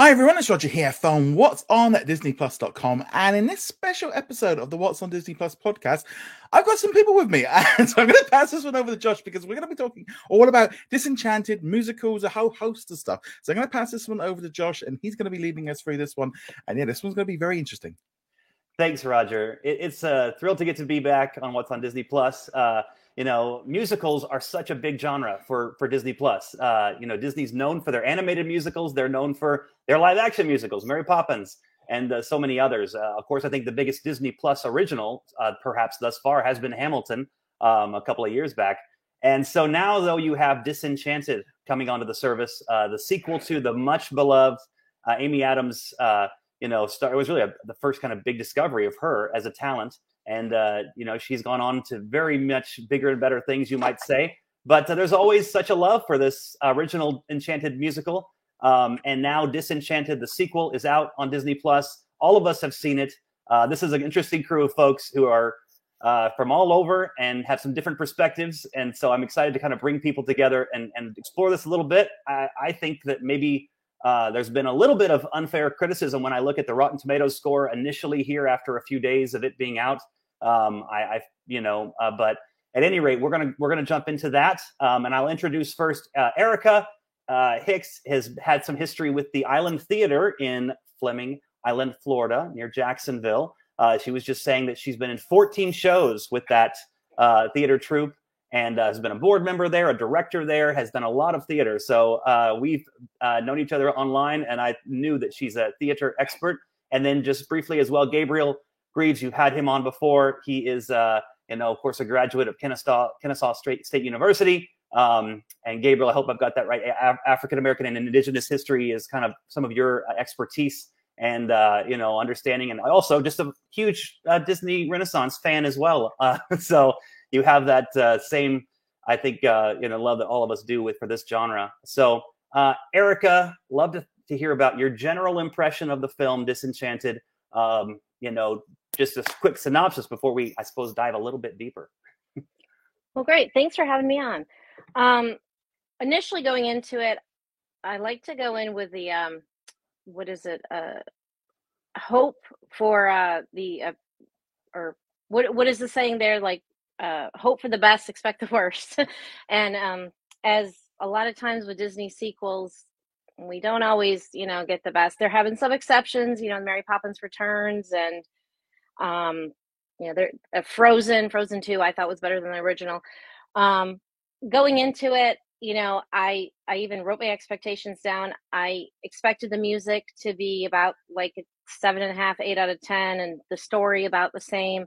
Hi everyone, it's Roger here from What's on at DisneyPlus.com. And in this special episode of the What's on Disney Plus podcast, I've got some people with me. And so I'm going to pass this one over to Josh because we're going to be talking all about Disenchanted, musicals, a whole host of stuff. So I'm going to pass this one over to Josh and he's going to be leading us through this one. And yeah, this one's going to be very interesting. Thanks, Roger. it's a thrill to get to be back on What's on Disney Plus. Uh, you know, musicals are such a big genre for for Disney Plus. Uh, you know, Disney's known for their animated musicals. They're known for their live action musicals, Mary Poppins, and uh, so many others. Uh, of course, I think the biggest Disney Plus original, uh, perhaps thus far, has been Hamilton um, a couple of years back. And so now, though, you have Disenchanted coming onto the service, uh, the sequel to the much beloved uh, Amy Adams. you know, star- it was really a, the first kind of big discovery of her as a talent and uh, you know she's gone on to very much bigger and better things, you might say. But uh, there's always such a love for this original Enchanted musical, um, and now Disenchanted, the sequel, is out on Disney Plus. All of us have seen it. Uh, this is an interesting crew of folks who are uh, from all over and have some different perspectives, and so I'm excited to kind of bring people together and, and explore this a little bit. I, I think that maybe uh, there's been a little bit of unfair criticism when I look at the Rotten Tomatoes score initially here after a few days of it being out. Um, I, I, you know, uh, but at any rate, we're gonna we're gonna jump into that, um, and I'll introduce first uh, Erica uh, Hicks has had some history with the Island Theater in Fleming Island, Florida, near Jacksonville. Uh, she was just saying that she's been in 14 shows with that uh, theater troupe and uh, has been a board member there, a director there, has done a lot of theater. So uh, we've known each other online, and I knew that she's a theater expert. And then just briefly as well, Gabriel Greaves, you've had him on before. He is, uh, you know, of course, a graduate of Kennesaw, Kennesaw State, State University. Um, and Gabriel, I hope I've got that right. Af- African American and Indigenous history is kind of some of your uh, expertise and uh, you know understanding, and also just a huge uh, Disney Renaissance fan as well. Uh, so you have that uh, same, I think, uh, you know, love that all of us do with for this genre. So Erica, love to, to hear about your general impression of the film Disenchanted. Um, you know, just a quick synopsis before we, I suppose, dive a little bit deeper. well, great. Thanks for having me on. Um, initially, going into it, I like to go in with the um, what is it? Uh, hope for uh, the uh, or what what is the saying there? Like uh, hope for the best, expect the worst. and um, as a lot of times with Disney sequels, we don't always, you know, get the best. They're having some exceptions, you know, Mary Poppins Returns and um, you know, there uh, Frozen, Frozen 2 I thought was better than the original. Um, going into it, you know, I I even wrote my expectations down. I expected the music to be about like seven and a half, eight out of ten, and the story about the same.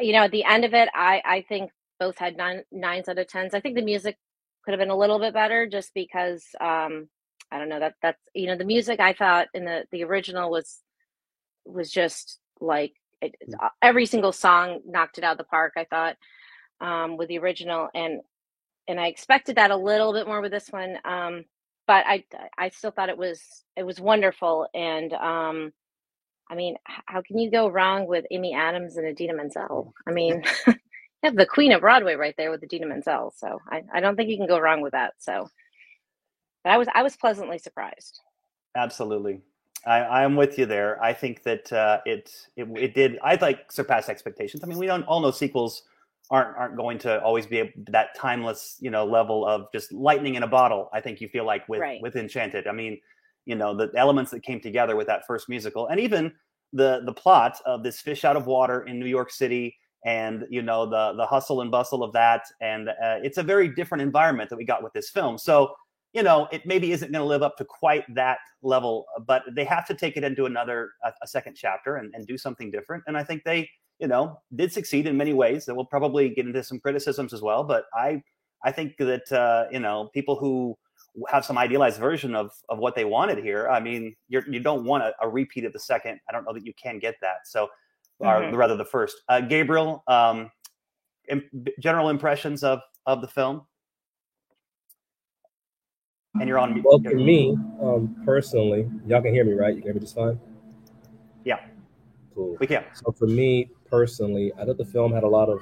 You know, at the end of it, I I think both had nine nines out of tens. I think the music could have been a little bit better just because um I don't know that that's you know the music I thought in the the original was was just like it, mm. uh, every single song knocked it out of the park. I thought um, with the original and and I expected that a little bit more with this one. Um, but I I still thought it was it was wonderful and um, I mean how can you go wrong with Amy Adams and Idina Menzel? I mean. you have the queen of Broadway right there with Idina Menzel, so I, I don't think you can go wrong with that. So but I was I was pleasantly surprised. Absolutely, I, am with you there. I think that uh, it, it it did. I like surpass expectations. I mean, we don't all know sequels aren't aren't going to always be a, that timeless you know level of just lightning in a bottle. I think you feel like with right. with Enchanted. I mean, you know, the elements that came together with that first musical, and even the the plot of this fish out of water in New York City and you know the the hustle and bustle of that and uh, it's a very different environment that we got with this film so you know, it maybe isn't going to live up to quite that level, but they have to take it into another, a, a second chapter and, and do something different. And I think they, you know, did succeed in many ways. That we'll probably get into some criticisms as well. But I, I think that uh, you know, people who have some idealized version of of what they wanted here. I mean, you're, you don't want a, a repeat of the second. I don't know that you can get that. So, mm-hmm. or rather, the first. Uh, Gabriel, um, general impressions of of the film and you're on. Well, for me um, personally, y'all can hear me, right? You can hear me just fine. Yeah. Cool. We can. So for me personally, I thought the film had a lot of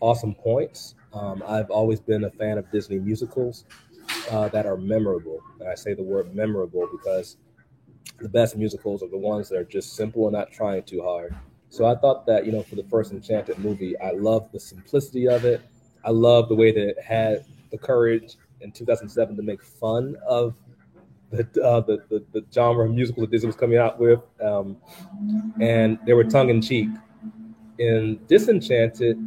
awesome points. Um, I've always been a fan of Disney musicals uh, that are memorable. And I say the word memorable because the best musicals are the ones that are just simple and not trying too hard. So I thought that, you know, for the first Enchanted movie, I love the simplicity of it. I love the way that it had the courage in 2007 to make fun of the, uh, the, the, the, genre of musical that Disney was coming out with. Um, and they were tongue in cheek. In Disenchanted,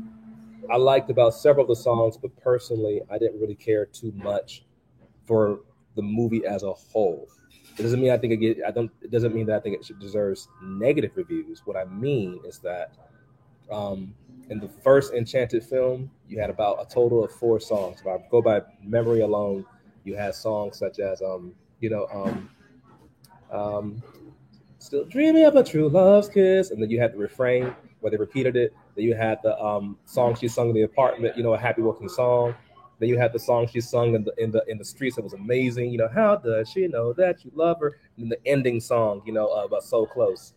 I liked about several of the songs, but personally, I didn't really care too much for the movie as a whole. It doesn't mean I think it get, I don't. It doesn't mean that I think it deserves negative reviews. What I mean is that um, in the first Enchanted film, you had about a total of four songs. If I go by memory alone, you had songs such as, um, you know, um, um, "Still Dreaming of a True Love's Kiss," and then you had the refrain where they repeated it. Then you had the um, song she sung in the apartment, you know, a happy working song. Then you had the song she sung in the in the in the streets that was amazing. You know, how does she know that you love her? And the ending song, you know, uh, about so close.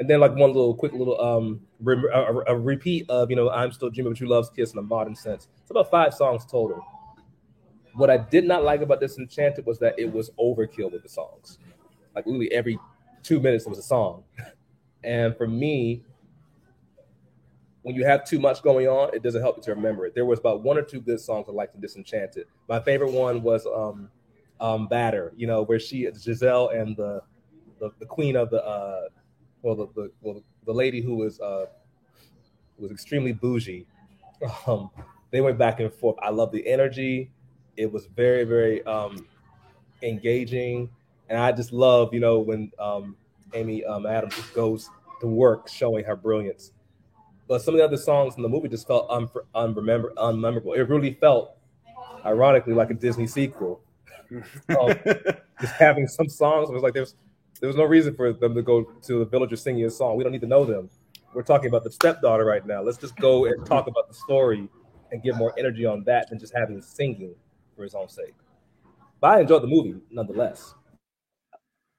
And then like one little quick little um re- a, a, repeat of you know I'm still dreaming but you love's kiss in a modern sense. It's about five songs total. What I did not like about this Enchanted was that it was overkill with the songs. Like literally every two minutes there was a song. And for me, when you have too much going on, it doesn't help you to remember it. There was about one or two good songs I liked in Disenchanted. My favorite one was um, um, "Badder," you know, where she Giselle and the the, the queen of the uh, well, the, the well the lady who was uh, was extremely bougie. Um, they went back and forth. I love the energy. It was very very um, engaging, and I just love you know when um, Amy um, Adams just goes to work showing her brilliance but some of the other songs in the movie just felt un- unremember- unmemorable. It really felt, ironically, like a Disney sequel. um, just having some songs, it was like there was there was no reason for them to go to the villagers singing a song. We don't need to know them. We're talking about the stepdaughter right now. Let's just go and talk about the story and give more energy on that than just having singing for his own sake. But I enjoyed the movie nonetheless.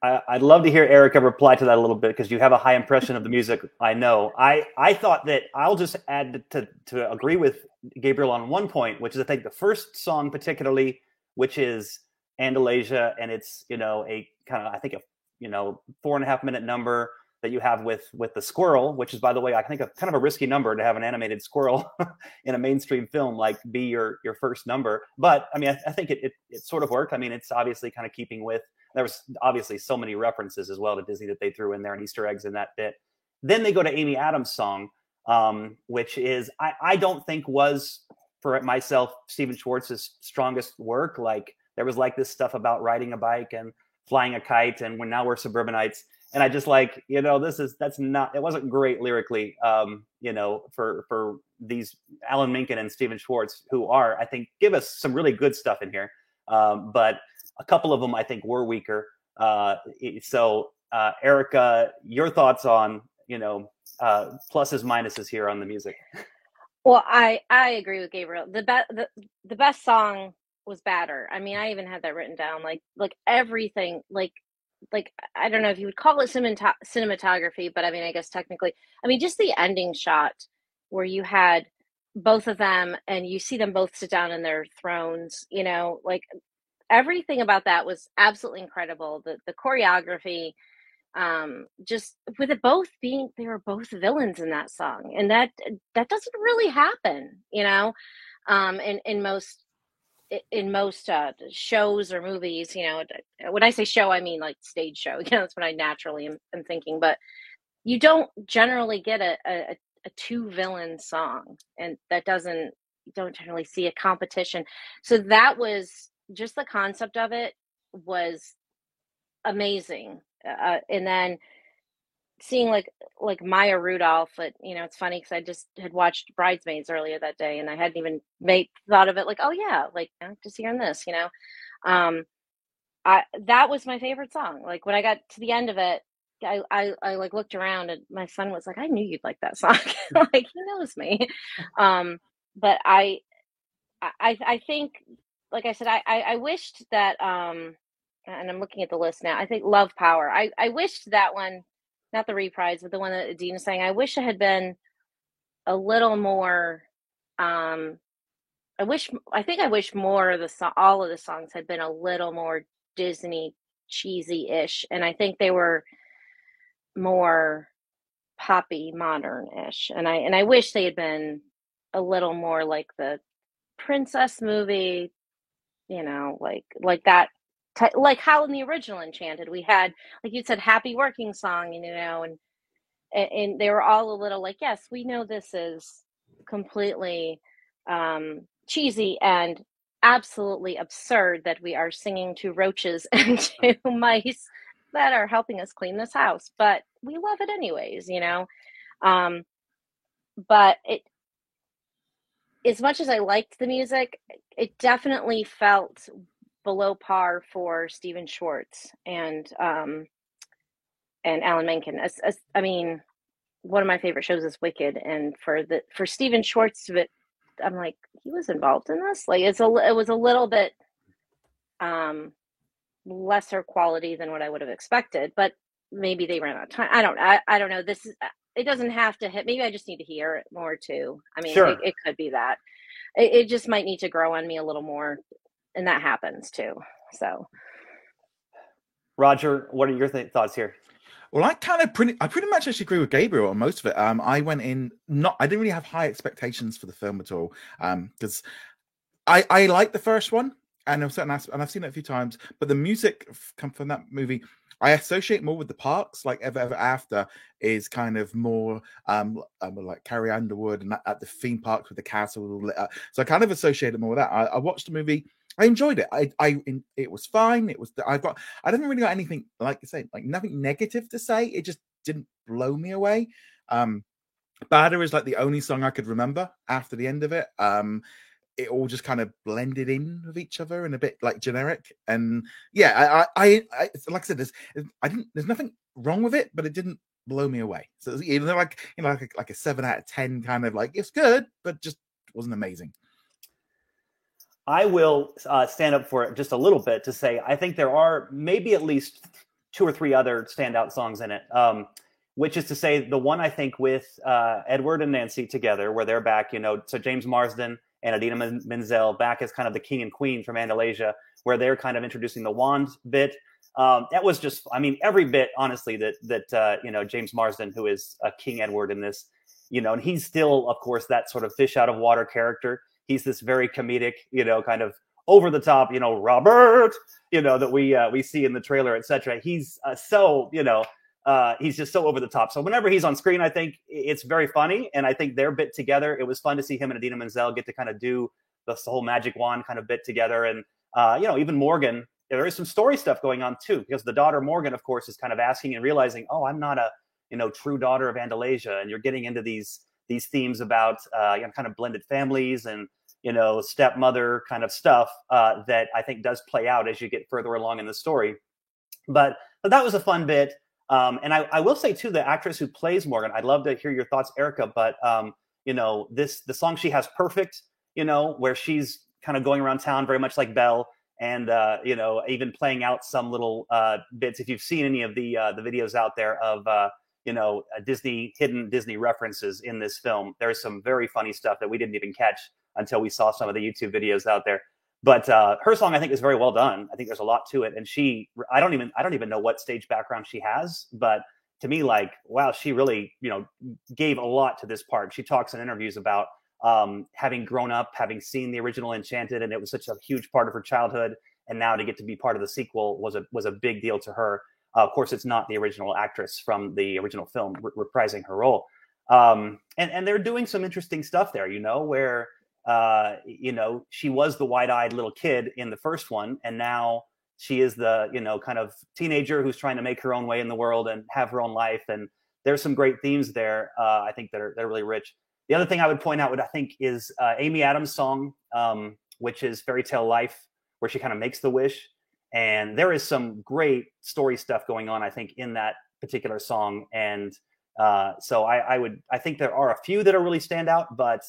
I, would love to hear Erica reply to that a little bit because you have a high impression of the music. I know. I I thought that I'll just add to to agree with Gabriel on one point, which is I think the first song particularly, which is Andalasia, and it's you know a kind of I think a you know four and a half minute number that you have with with the squirrel, which is by the way I think a kind of a risky number to have an animated squirrel in a mainstream film like be your your first number. But I mean I, I think it, it it sort of worked. I mean it's obviously kind of keeping with there was obviously so many references as well to Disney that they threw in there and Easter eggs in that bit. Then they go to Amy Adams' song, um, which is I, I don't think was for myself Stephen Schwartz's strongest work. Like there was like this stuff about riding a bike and flying a kite, and when now we're suburbanites. And I just like you know this is that's not it wasn't great lyrically um, you know for for these Alan Menken and Stephen Schwartz who are I think give us some really good stuff in here. Um, but a couple of them I think were weaker. Uh, so, uh, Erica, your thoughts on you know uh, pluses minuses here on the music? Well, I I agree with Gabriel. The best the, the best song was Badder. I mean, I even had that written down. Like like everything. Like like I don't know if you would call it cinematography, but I mean, I guess technically, I mean, just the ending shot where you had both of them and you see them both sit down in their thrones. You know, like everything about that was absolutely incredible. The the choreography, um, just with it both being they were both villains in that song, and that that doesn't really happen, you know, um, in in most in most uh, shows or movies. You know, when I say show, I mean like stage show. You know, that's what I naturally am, am thinking, but you don't generally get a, a, a two villain song, and that doesn't you don't generally see a competition. So that was just the concept of it was amazing. Uh, and then seeing like like Maya Rudolph, but you know, it's funny because I just had watched Bridesmaids earlier that day, and I hadn't even made thought of it. Like, oh yeah, like I'm just hearing this, you know. Um, I that was my favorite song. Like when I got to the end of it, I I, I like looked around, and my son was like, I knew you'd like that song. like he knows me. Um, but I I I think like I said, I, I, I wished that um and I'm looking at the list now. I think Love Power. I, I wished that one, not the reprise, but the one that Dean is saying, I wish it had been a little more um I wish I think I wish more of the song all of the songs had been a little more Disney cheesy-ish and I think they were more poppy modern-ish and I and I wish they had been a little more like the princess movie you know like like that like how in the original enchanted we had like you said happy working song you know and and they were all a little like yes we know this is completely um cheesy and absolutely absurd that we are singing to roaches and to mice that are helping us clean this house but we love it anyways you know? Um but it as much as i liked the music it definitely felt below par for Stephen Schwartz and um and Alan Menken. As, as, I mean, one of my favorite shows is Wicked, and for the for Stephen Schwartz it, I'm like he was involved in this. Like it's a it was a little bit um lesser quality than what I would have expected, but maybe they ran out of time. I don't I, I don't know. This is it doesn't have to hit. Maybe I just need to hear it more too. I mean, Sure. it, it could be that. It, it just might need to grow on me a little more, and that happens too. So Roger, what are your th- thoughts here? Well, I kind of pretty, I pretty much actually agree with Gabriel on most of it. Um, I went in not, I didn't really have high expectations for the film at all. Um, because I, I like the first one, and I've certain asp- and I've seen it a few times, but the music come from that movie. I associate more with the parks, like Ever Ever After is kind of more um, um like Carrie Underwood and at, at the theme parks with the castle lit up. So I kind of associate it more with that. I, I watched the movie. I enjoyed it. I, I, it was fine. It was. I got. I didn't really got anything like I say, like nothing negative to say. It just didn't blow me away. Um, Badder is like the only song I could remember after the end of it. Um, it all just kind of blended in with each other and a bit like generic. And yeah, I, I, I like I said, there's, I didn't. There's nothing wrong with it, but it didn't blow me away. So even either like you know, like a, like a seven out of ten kind of like it's good, but just wasn't amazing. I will uh, stand up for it just a little bit to say I think there are maybe at least two or three other standout songs in it. Um, which is to say, the one I think with uh, Edward and Nancy together, where they're back, you know, so James Marsden and Idina Men- Menzel back as kind of the king and queen from Andalasia, where they're kind of introducing the wand bit. Um, that was just, I mean, every bit, honestly, that that uh, you know James Marsden, who is a King Edward in this, you know, and he's still, of course, that sort of fish out of water character. He's this very comedic, you know, kind of over the top, you know, Robert, you know, that we uh, we see in the trailer, etc. He's uh, so, you know, uh, he's just so over the top. So whenever he's on screen, I think it's very funny, and I think their bit together. It was fun to see him and Idina Menzel get to kind of do the whole magic wand kind of bit together, and uh, you know, even Morgan. There is some story stuff going on too, because the daughter Morgan, of course, is kind of asking and realizing, oh, I'm not a you know true daughter of Andalasia, and you're getting into these these themes about uh, you know kind of blended families and you know stepmother kind of stuff uh, that I think does play out as you get further along in the story. But, but that was a fun bit. Um, and I, I will say too, the actress who plays Morgan, I'd love to hear your thoughts, Erica. But um, you know, this the song she has perfect, you know, where she's kind of going around town very much like Belle, and uh, you know, even playing out some little uh, bits. If you've seen any of the uh, the videos out there of uh, you know uh, Disney hidden Disney references in this film, there's some very funny stuff that we didn't even catch until we saw some of the YouTube videos out there. But uh, her song, I think, is very well done. I think there's a lot to it, and she, I don't even, I don't even know what stage background she has, but to me, like, wow, she really, you know, gave a lot to this part. She talks in interviews about um, having grown up, having seen the original Enchanted, and it was such a huge part of her childhood. And now to get to be part of the sequel was a was a big deal to her. Uh, of course, it's not the original actress from the original film re- reprising her role, um, and and they're doing some interesting stuff there. You know, where uh, you know she was the wide-eyed little kid in the first one, and now she is the you know kind of teenager who's trying to make her own way in the world and have her own life. And there's some great themes there. Uh, I think that are they're really rich. The other thing I would point out, what I think is uh, Amy Adams' song, um, which is "Fairy Tale Life," where she kind of makes the wish, and there is some great story stuff going on. I think in that particular song, and uh, so I, I would I think there are a few that are really stand out, but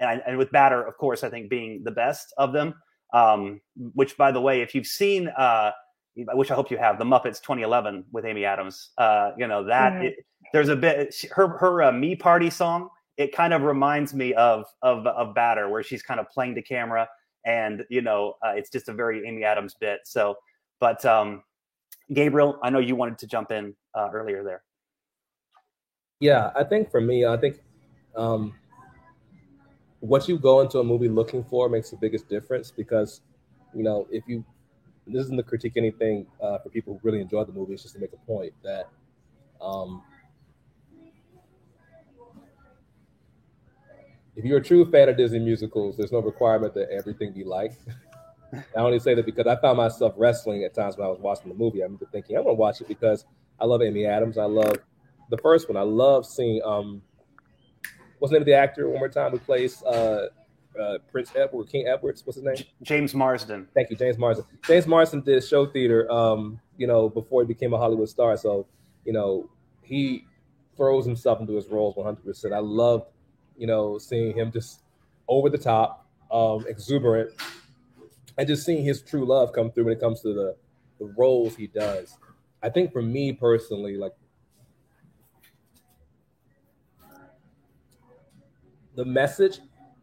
and, I, and with Badder, of course, I think being the best of them. Um, which, by the way, if you've seen, uh, which I hope you have, the Muppets 2011 with Amy Adams, uh, you know that Mhm. it, there's a bit her her uh, Me Party song. It kind of reminds me of of of Badder, where she's kind of playing to camera, and you know, uh, it's just a very Amy Adams bit. So, but um, Gabriel, I know you wanted to jump in uh, earlier there. Yeah, I think for me, I think um, what you go into a movie looking for makes the biggest difference because, you know, if you this isn't to critique anything uh, for people who really enjoy the movie. It's just to make a point that um, if you're a true fan of Disney musicals, there's no requirement that everything be like. I only say that because I found myself wrestling at times when I was watching the movie. I remember thinking, I'm gonna watch it because I love Amy Adams. I love the first one. I love seeing um, what's the name of the actor one more time who plays uh, uh, Prince Edward, King Edwards. What's his name? James Marsden. Thank you, James Marsden. James Marsden did show theater, um, you know, before he became a Hollywood star. So, you know, he throws himself into his roles 100%. I love, you know, seeing him just over the top, um, exuberant, and just seeing his true love come through when it comes to the, the roles he does. I think for me personally, like the message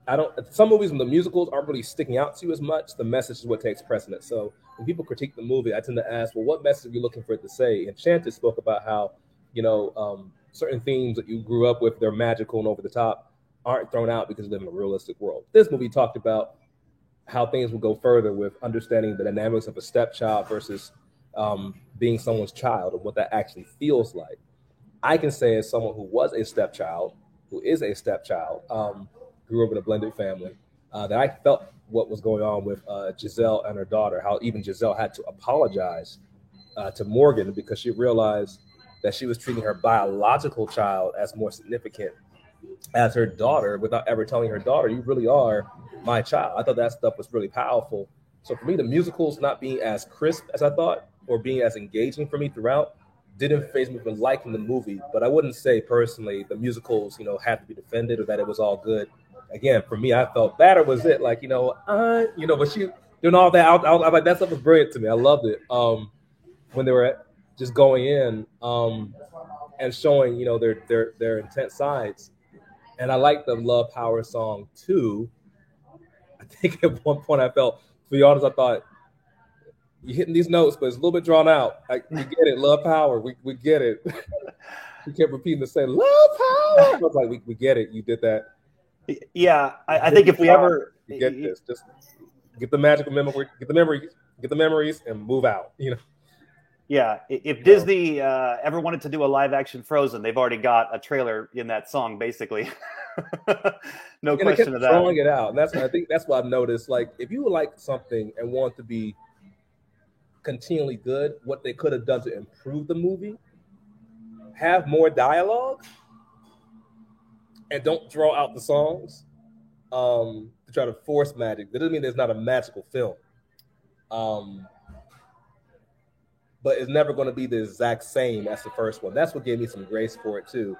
I don't. Some movies when the musicals aren't really sticking out to you as much, the message is what takes precedence. So when people critique the movie, I tend to ask, well, what message are you looking for it to say? Enchanted spoke about how you know um, certain themes that you grew up with, they're magical and over the top, aren't thrown out because you live in a realistic world. This movie talked about how things will go further with understanding the dynamics of a stepchild versus um, being someone's child and what that actually feels like. I can say as someone who was a stepchild, who is a stepchild. Um, grew up in a blended family, uh, that I felt what was going on with uh, Giselle and her daughter, how even Giselle had to apologize uh, to Morgan because she realized that she was treating her biological child as more significant as her daughter without ever telling her daughter, You really are my child. I thought that stuff was really powerful. So for me, the musicals not being as crisp as I thought or being as engaging for me throughout didn't phase me from liking the movie. But I wouldn't say personally the musicals, you know, had to be defended or that it was all good again, for me, I felt or was it. Like, you know, uh, you know, but she doing all that. I, I, I like that stuff was brilliant to me. I loved it. Um, when they were just going in, um, and showing, you know, their their their intense sides. And I like the Love Power song too. I think at one point I felt, to be honest, I thought you're hitting these notes, but it's a little bit drawn out. Like we get it, love power, we we get it. we kept repeating the same love power. I was like, we, we get it. You did that yeah, I, I think if we ever get this, just get the magical memory, get the memories, get the memories, and move out. You know. Yeah, if Disney uh, ever wanted to do a live action Frozen, they've already got a trailer in that song, basically. no and question of that. Throwing it out, and that's I think that's what I've noticed. Like, if you like something and want to be continually good, what they could have done to improve the movie, have more dialogue, and don't throw out the songs um, to try to force magic. That doesn't mean there's not a magical film. Um, but it's never going to be the exact same as the first one. That's what gave me some grace for it too.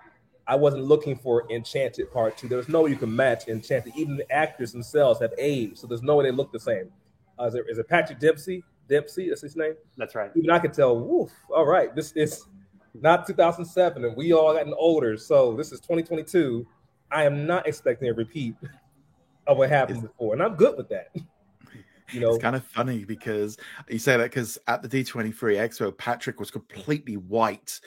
I wasn't looking for Enchanted Part Two. There was no way you can match Enchanted. Even the actors themselves have aged, so there's no way they look the same. Uh, is, there, is it Patrick Dempsey? Dempsey, that's his name. That's right. Even I could tell. Woof. All right, this is not 2007, and we all gotten older. So this is 2022, I am not expecting a repeat of what happened it's, before, and I'm good with that. You know, it's kind of funny because you say that because at the D23 Expo, Patrick was completely white.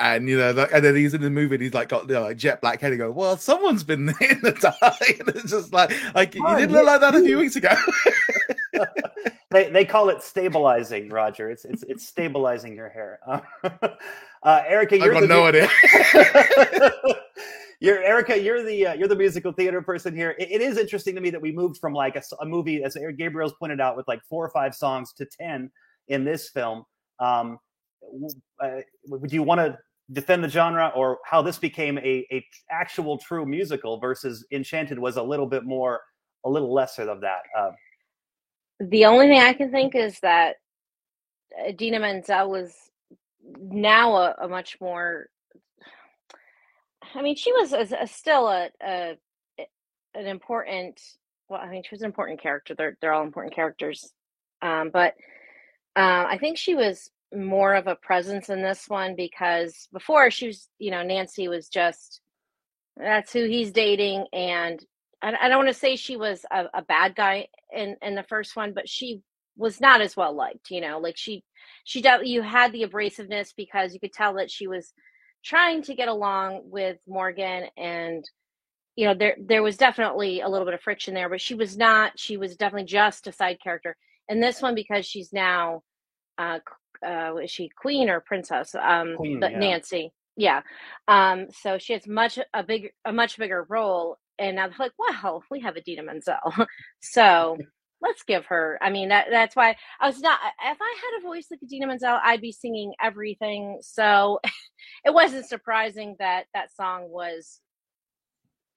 And you know, and then he's in the movie, and he's like got you know, like jet black hair. And go, well, someone's been in the tie. And it's just like, like oh, you didn't look like that a few weeks ago. They they call it stabilizing, Roger. It's it's it's stabilizing your hair. Uh, Erica, you're I got no idea you're Erica. You're the uh, you're the musical theater person here. It, it is interesting to me that we moved from like a, a, movie, as Gabriel's pointed out, with like four or five songs to ten in this film. Um, uh, would you want to defend the genre, or how this became a, a actual true musical versus Enchanted was a little bit more, a little lesser of that? Uh, the only thing I can think is that Idina Menzel was now a, a much more I mean, she was a, a, still a, a an important. Well, I mean, she was an important character. They're they're all important characters, um, but uh, I think she was more of a presence in this one because before she was, you know, Nancy was just that's who he's dating, and I, I don't want to say she was a, a bad guy in in the first one, but she was not as well liked. You know, like she she definitely you had the abrasiveness because you could tell that she was trying to get along with Morgan and you know there there was definitely a little bit of friction there but she was not she was definitely just a side character and this one because she's now uh uh is she queen or princess um Queen, but yeah. nancy yeah um so she has much a big a much bigger role and i'm like wow we have Idina menzel so let's give her i mean that that's why i was not if i had a voice like Idina menzel i'd be singing everything so it wasn't surprising that that song was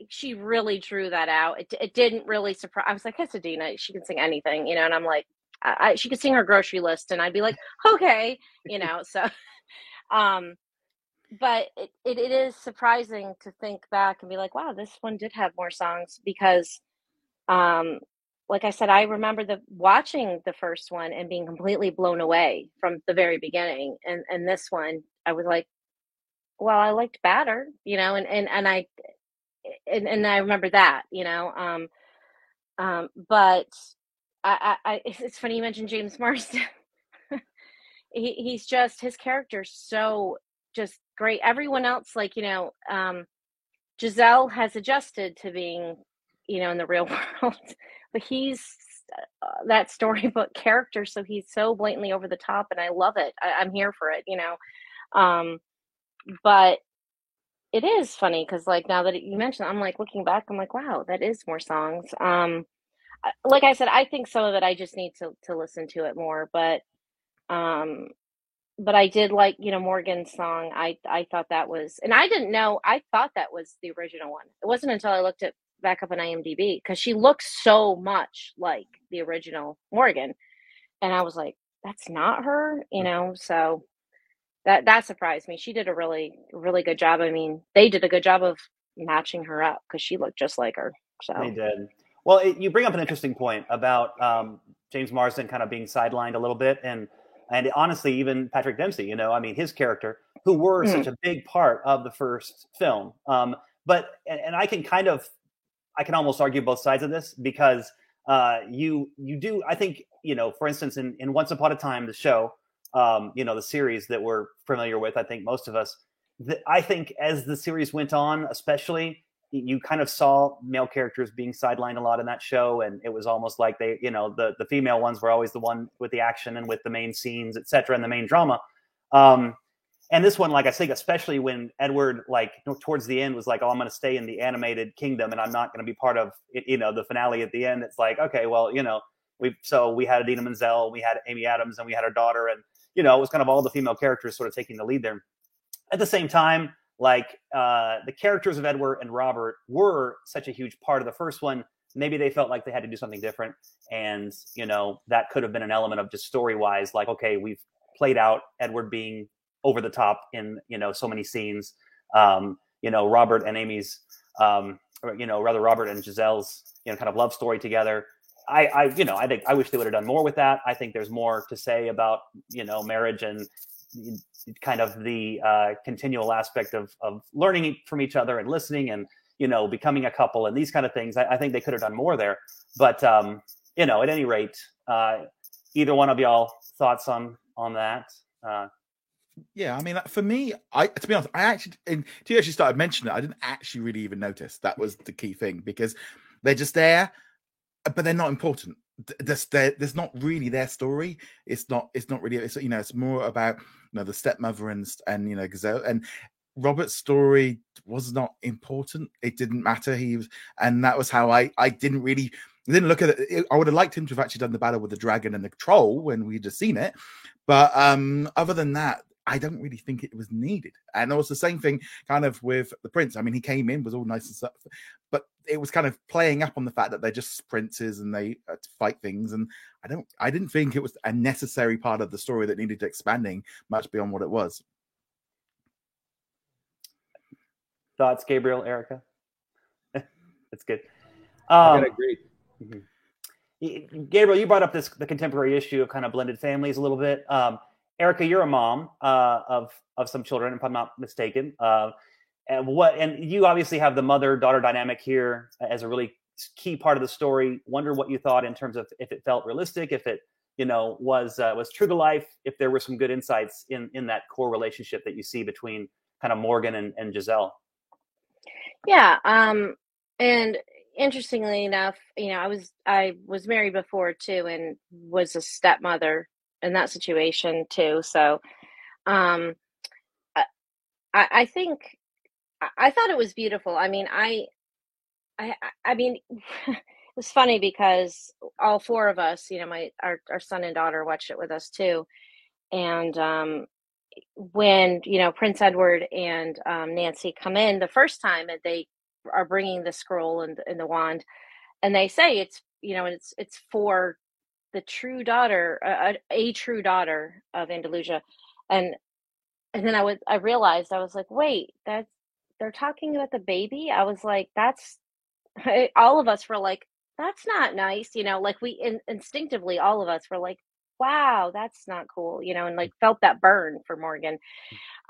she really drew that out. It, it didn't really surprise. I was like, it's Idina. She can sing anything, you know. And I'm like, I, I, she could sing her grocery list, and I'd be like, okay, you know. So, um, but it, it, it is surprising to think back and be like, wow, this one did have more songs because, um, like I said, I remember the watching the first one and being completely blown away from the very beginning, and and this one, I was like, well, I liked Badder, you know, and and and I and, and I remember that, you know. Um, um, but I, I, it's funny you mentioned James Marsden. he, he's just his character's so just great. Everyone else, like you know, um, Giselle has adjusted to being, you know, in the real world, but he's uh, that storybook character, so he's so blatantly over the top, and I love it. I, I'm here for it, you know. Um, but it is funny because like now that you mentioned i'm like looking back i'm like wow that is more songs um like i said i think some of it i just need to to listen to it more but um but i did like you know morgan's song i i thought that was and i didn't know i thought that was the original one it wasn't until i looked it back up on imdb because she looks so much like the original morgan and i was like that's not her you know so that that surprised me. She did a really really good job. I mean, they did a good job of matching her up because she looked just like her. So They did. Well, it, you bring up an interesting point about um, James Marsden kind of being sidelined a little bit, and and honestly, even Patrick Dempsey. You know, I mean, his character, who were Mm. such a big part of the first film. Um, but and, and I can kind of, I can almost argue both sides of this because uh, you you do. I think you know, for instance, in in Once Upon a Time, the show, um, you know, the series that we're familiar with. I think most of us. th- I think as the series went on, especially you kind of saw male characters being sidelined a lot in that show and it was almost like they you know the the female ones were always the one with the action and with the main scenes etc and the main drama. Um and this one like i think especially when edward like towards the end was like oh i'm going to stay in the animated kingdom and i'm not going to be part of you know the finale at the end. It's like okay well you know we so we had Idina menzel we had amy adams and we had her daughter and you know it was kind of all the female characters sort of taking the lead there. At the same time like uh, the characters of Edward and Robert were such a huge part of the first one. Maybe they felt like they had to do something different, and you know that could have been an element of just story wise, like okay, we've played out Edward being over the top in you know so many scenes. Um, you know Robert and Amy's, um, or, you know rather Robert and Giselle's, you know kind of love story together. I, I, you know, I think I wish they would have done more with that. I think there's more to say about you know marriage and kind of the uh, continual aspect of of learning from each other and listening and you know becoming a couple and these kind of things. I, I think they could have done more there. But um, you know, at any rate, uh, either one of y'all thoughts on on that? Uh, Yeah, I mean, for me, I to be honest, I actually, until you actually started mentioning it, I didn't actually really even notice that was the key thing because they're just there, but they're not important. Th- There's, there's not really their story. It's not. It's not really. It's you know. It's more about know the stepmother and and you know Giselle and Robert's story was not important. It didn't matter. He was, and that was how I I didn't really didn't look at it. I would have liked him to have actually done the battle with the dragon and the troll when we'd just seen it, but um other than that, I don't really think it was needed. And it was the same thing kind of with the prince. I mean, he came in was all nice and stuff, but it was kind of playing up on the fact that they're just princes and they uh, fight things. And I don't, I didn't think it was a necessary part of the story that needed expanding much beyond what it was. thoughts, Gabriel, Erica? That's good. I Um, gotta agree. Y- Gabriel, you brought up this the contemporary issue of kind of blended families a little bit. Um, Erica, you're a mom uh, of of some children, if I'm not mistaken. Uh, and what and you obviously have the mother daughter dynamic here as a really key part of the story. Wonder what you thought in terms of if it felt realistic, if it you know, was uh, was true to life. If there were some good insights in in that core relationship that you see between kind of Morgan and, and Giselle. Yeah, um, and interestingly enough, you know, I was I was married before too, and was a stepmother in that situation too. So, um, I I think I thought it was beautiful. I mean, I I I mean. it was funny because all four of us, you know, my our, our son and daughter watched it with us too. And um, when you know Prince Edward and um, Nancy come in the first time, and they are bringing the scroll and, and the wand, and they say it's you know it's it's for the true daughter, uh, a true daughter of Andalasia, and and then I was I realized I was like, wait, that's they're talking about the baby. I was like, that's all of us were like, that's not nice you know like we in, instinctively all of us were like wow that's not cool you know and like felt that burn for morgan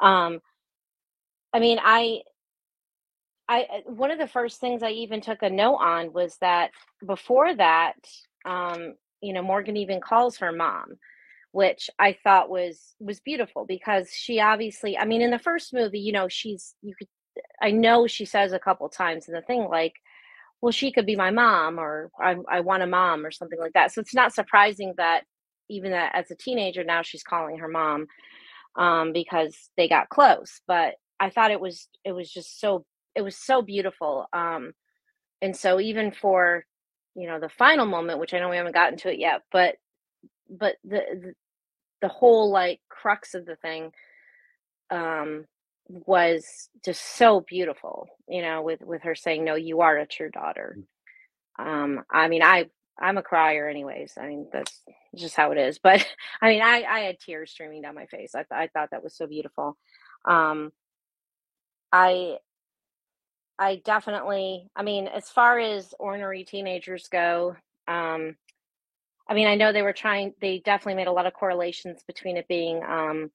um i mean i i one of the first things i even took a note on was that before that um you know morgan even calls her mom which i thought was was beautiful because she obviously i mean in the first movie you know she's you could i know she says a couple times in the thing like well, she could be my mom or I, I want a mom or something like that. So it's not surprising that even that as a teenager now she's calling her mom um, because they got close. But I thought it was it was just so it was so beautiful. Um, and so even for you know the final moment, which I know we haven't gotten to it yet, but but the the, the whole like crux of the thing um was just so beautiful you know with with her saying no you are a true daughter mm. um i mean i i'm a crier anyways i mean that's just how it is but i mean i i had tears streaming down my face i, th- I thought that was so beautiful um i i definitely i mean as far as ornery teenagers go um i mean i know they were trying they definitely made a lot of correlations between it being um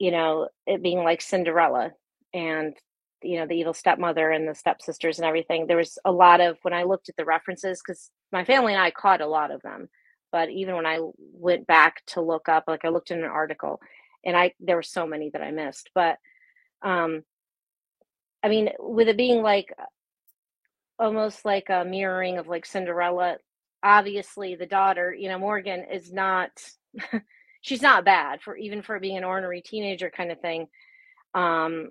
you know, it being like Cinderella and you know the evil stepmother and the stepsisters and everything. There was a lot of when i looked at the references because my family and i caught a lot of them but even when i went back to look up like i looked in an article and i there were so many that i missed but um i mean with it being like almost like a mirroring of like cinderella obviously the daughter you know morgan is not she's not bad for even for being an ornery teenager kind of thing. Um,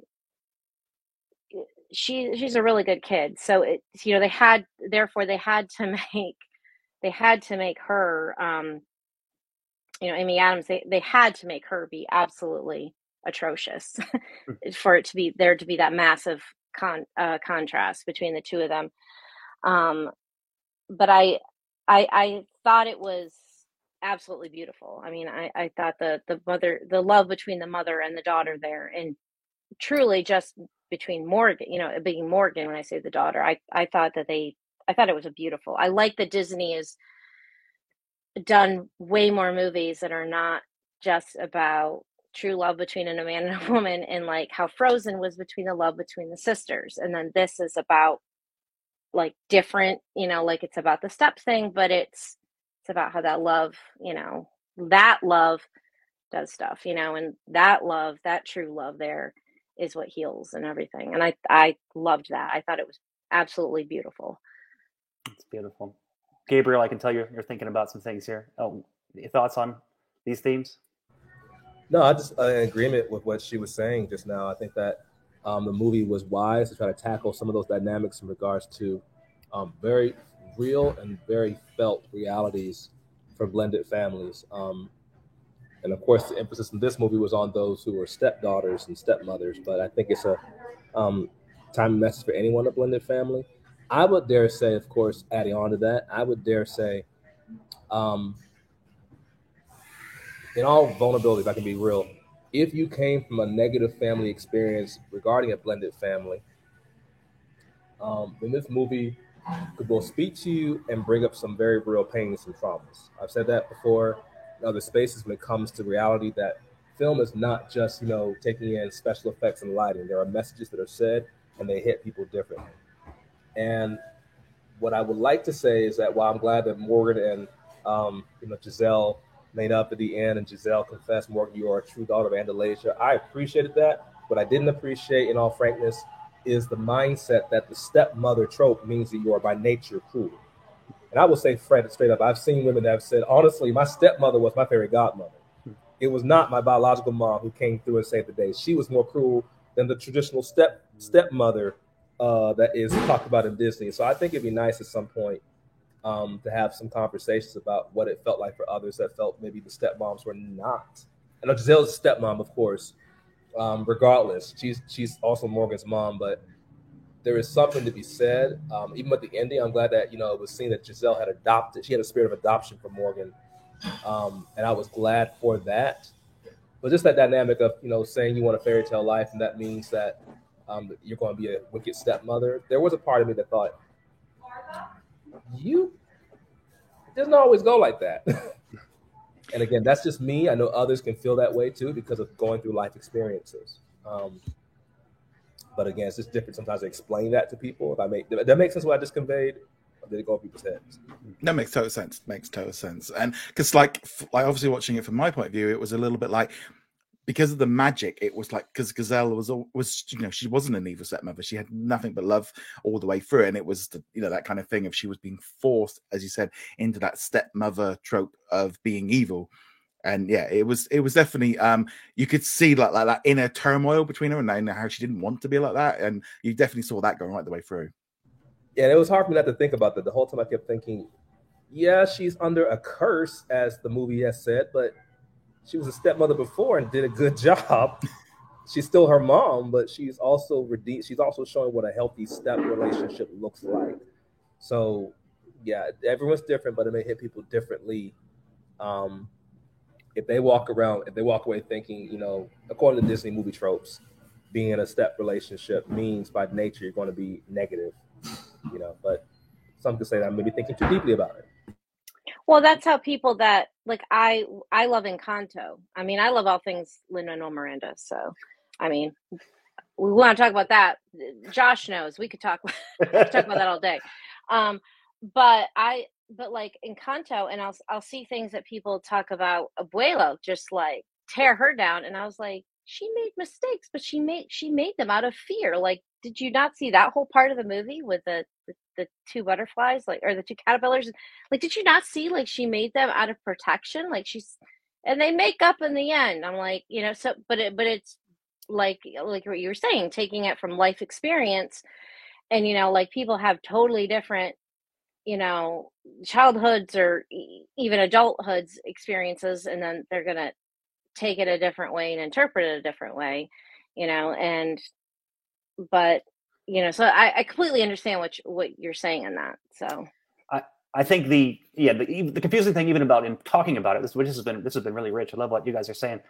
she she's a really good kid. So it you know they had therefore they had to make they had to make her um, you know Amy Adams they they had to make her be absolutely atrocious hmm. for it to be there to be that massive con uh, contrast between the two of them. Um, but I I I thought it was absolutely beautiful. I mean, I, I thought the the mother the love between the mother and the daughter there and truly just between Morgan, you know, being Morgan when I say the daughter, I I thought that they I thought it was a beautiful. I like that Disney has done way more movies that are not just about true love between a man and a woman and like how Frozen was between the love between the sisters and then this is about like different, you know, like it's about the step thing, but it's it's about how that love, you know, that love does stuff, you know, and that love, that true love there is what heals and everything. And I I loved that. I thought it was absolutely beautiful. It's beautiful. Gabriel, I can tell you're, you're thinking about some things here. Oh, thoughts on these themes? No, I just uh, in agreement with what she was saying just now. I think that um, the movie was wise to try to tackle some of those dynamics in regards to um, very real and very felt realities for blended families. Um, and of course, the emphasis in this movie was on those who were stepdaughters and stepmothers. But I think it's a um, time message for anyone a blended family. I would dare say, of course, adding on to that, I would dare say, um, in all vulnerability, if I can be real, if you came from a negative family experience regarding a blended family, um, in this movie could both speak to you and bring up some very real pains and traumas. I've said that before in other spaces when it comes to reality that film is not just, you know, taking in special effects and lighting. There are messages that are said and they hit people differently. And what I would like to say is that while I'm glad that Morgan and um, you know Giselle made up at the end and Giselle confessed, Morgan, you are a true daughter of Andalasia. I appreciated that. What I didn't appreciate, in all frankness, is the mindset that the stepmother trope means that you are by nature cruel. And I will say, Fred, straight up, I've seen women that have said, honestly, my stepmother was my fairy godmother. It was not my biological mom who came through and saved the day. She was more cruel than the traditional step stepmother uh, that is talked about in Disney. So I think it'd be nice at some point um, to have some conversations about what it felt like for others that felt maybe the stepmoms were not. I know Giselle's stepmom, of course. Um, regardless, she's she's also Morgan's mom, but there is something to be said. Um, even with the ending, I'm glad that you know it was seen that Giselle had adopted. She had a spirit of adoption for Morgan, um, and I was glad for that. But just that dynamic of you know saying you want a fairy tale life, and that means that um, you're going to be a wicked stepmother. There was a part of me that thought, you it doesn't always go like that. and again, that's just me. I know others can feel that way too because of going through life experiences. Um, but again, it's just different sometimes to explain that to people. If I make that makes sense what I just conveyed, did it go over people's heads? That makes total sense. Makes total sense. And because like like obviously watching it from my point of view, it was a little bit like because of the magic, it was like because Giselle was was you know she wasn't an evil stepmother. She had nothing but love all the way through, and it was the, you know that kind of thing If she was being forced, as you said, into that stepmother trope of being evil. And yeah, it was it was definitely um you could see like like that inner turmoil between her and how she didn't want to be like that, and you definitely saw that going right the way through. Yeah, it was hard for me not to think about that. The whole time I kept thinking, yeah, she's under a curse, as the movie has said, but she was a stepmother before and did a good job. she's still her mom, but she's also redeemed. She's also showing what a healthy step relationship looks like. So, yeah, everyone's different, but it may hit people differently. Um, if they walk around, if they walk away thinking, you know, according to Disney movie tropes, being in a step relationship means by nature you're going to be negative, you know. But some could say that I'm maybe thinking too deeply about it. Well, that's how people that like I I love Encanto. I mean, I love all things Lin Manuel Miranda. So, I mean, we want to talk about that. Josh knows we could talk, we could talk about that all day. Um, but I but like Encanto, and I'll I'll see things that people talk about Abuela, just like tear her down, and I was like, she made mistakes, but she made she made them out of fear. Like, did you not see that whole part of the movie with the the, the two butterflies, like or the two caterpillars? Like, did you not see like she made them out of protection? Like she's and they make up in the end. I'm like, you know, so but it but it's like like what you were saying, taking it from life experience, and you know, like people have totally different you know childhoods or even adulthoods experiences and then they're going to take it a different way and interpret it a different way, you know, and but you know, so I, I completely understand what you, what you're saying in that. So I I think the yeah the the confusing thing even about in talking about it, this which has been this has been really rich. I love what you guys are saying.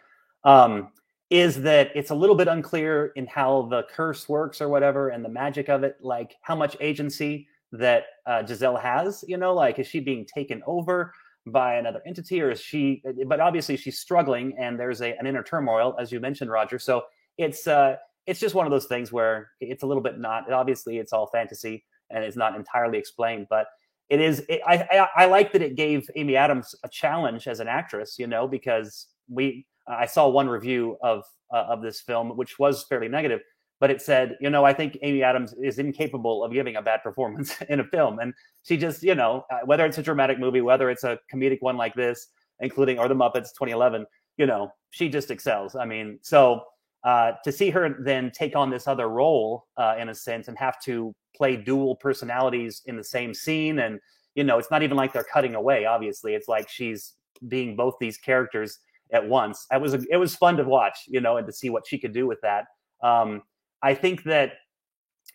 Um, is that it's a little bit unclear in how the curse works or whatever, and the magic of it, like how much agency that uh, Giselle has. You know, like is she being taken over? by another entity or is she but obviously she's struggling and there's a, an inner turmoil as you mentioned roger so it's uh it's just one of those things where it's a little bit not obviously it's all fantasy and it's not entirely explained but it is it, I, I, I like that it gave amy adams a challenge as an actress you know because we i saw one review of uh, of this film which was fairly negative but it said, you know, I think Amy Adams is incapable of giving a bad performance in a film. And she just, you know, uh, whether it's a dramatic movie, whether it's a comedic one like this, including or the Muppets 2011, you know, she just excels. I mean, so uh, to see her then take on this other role uh, in a sense and have to play dual personalities in the same scene, and you know, it's not even like they're cutting away. Obviously, it's like she's being both these characters at once. It was a, it was fun to watch, you know, and to see what she could do with that. Um, I think that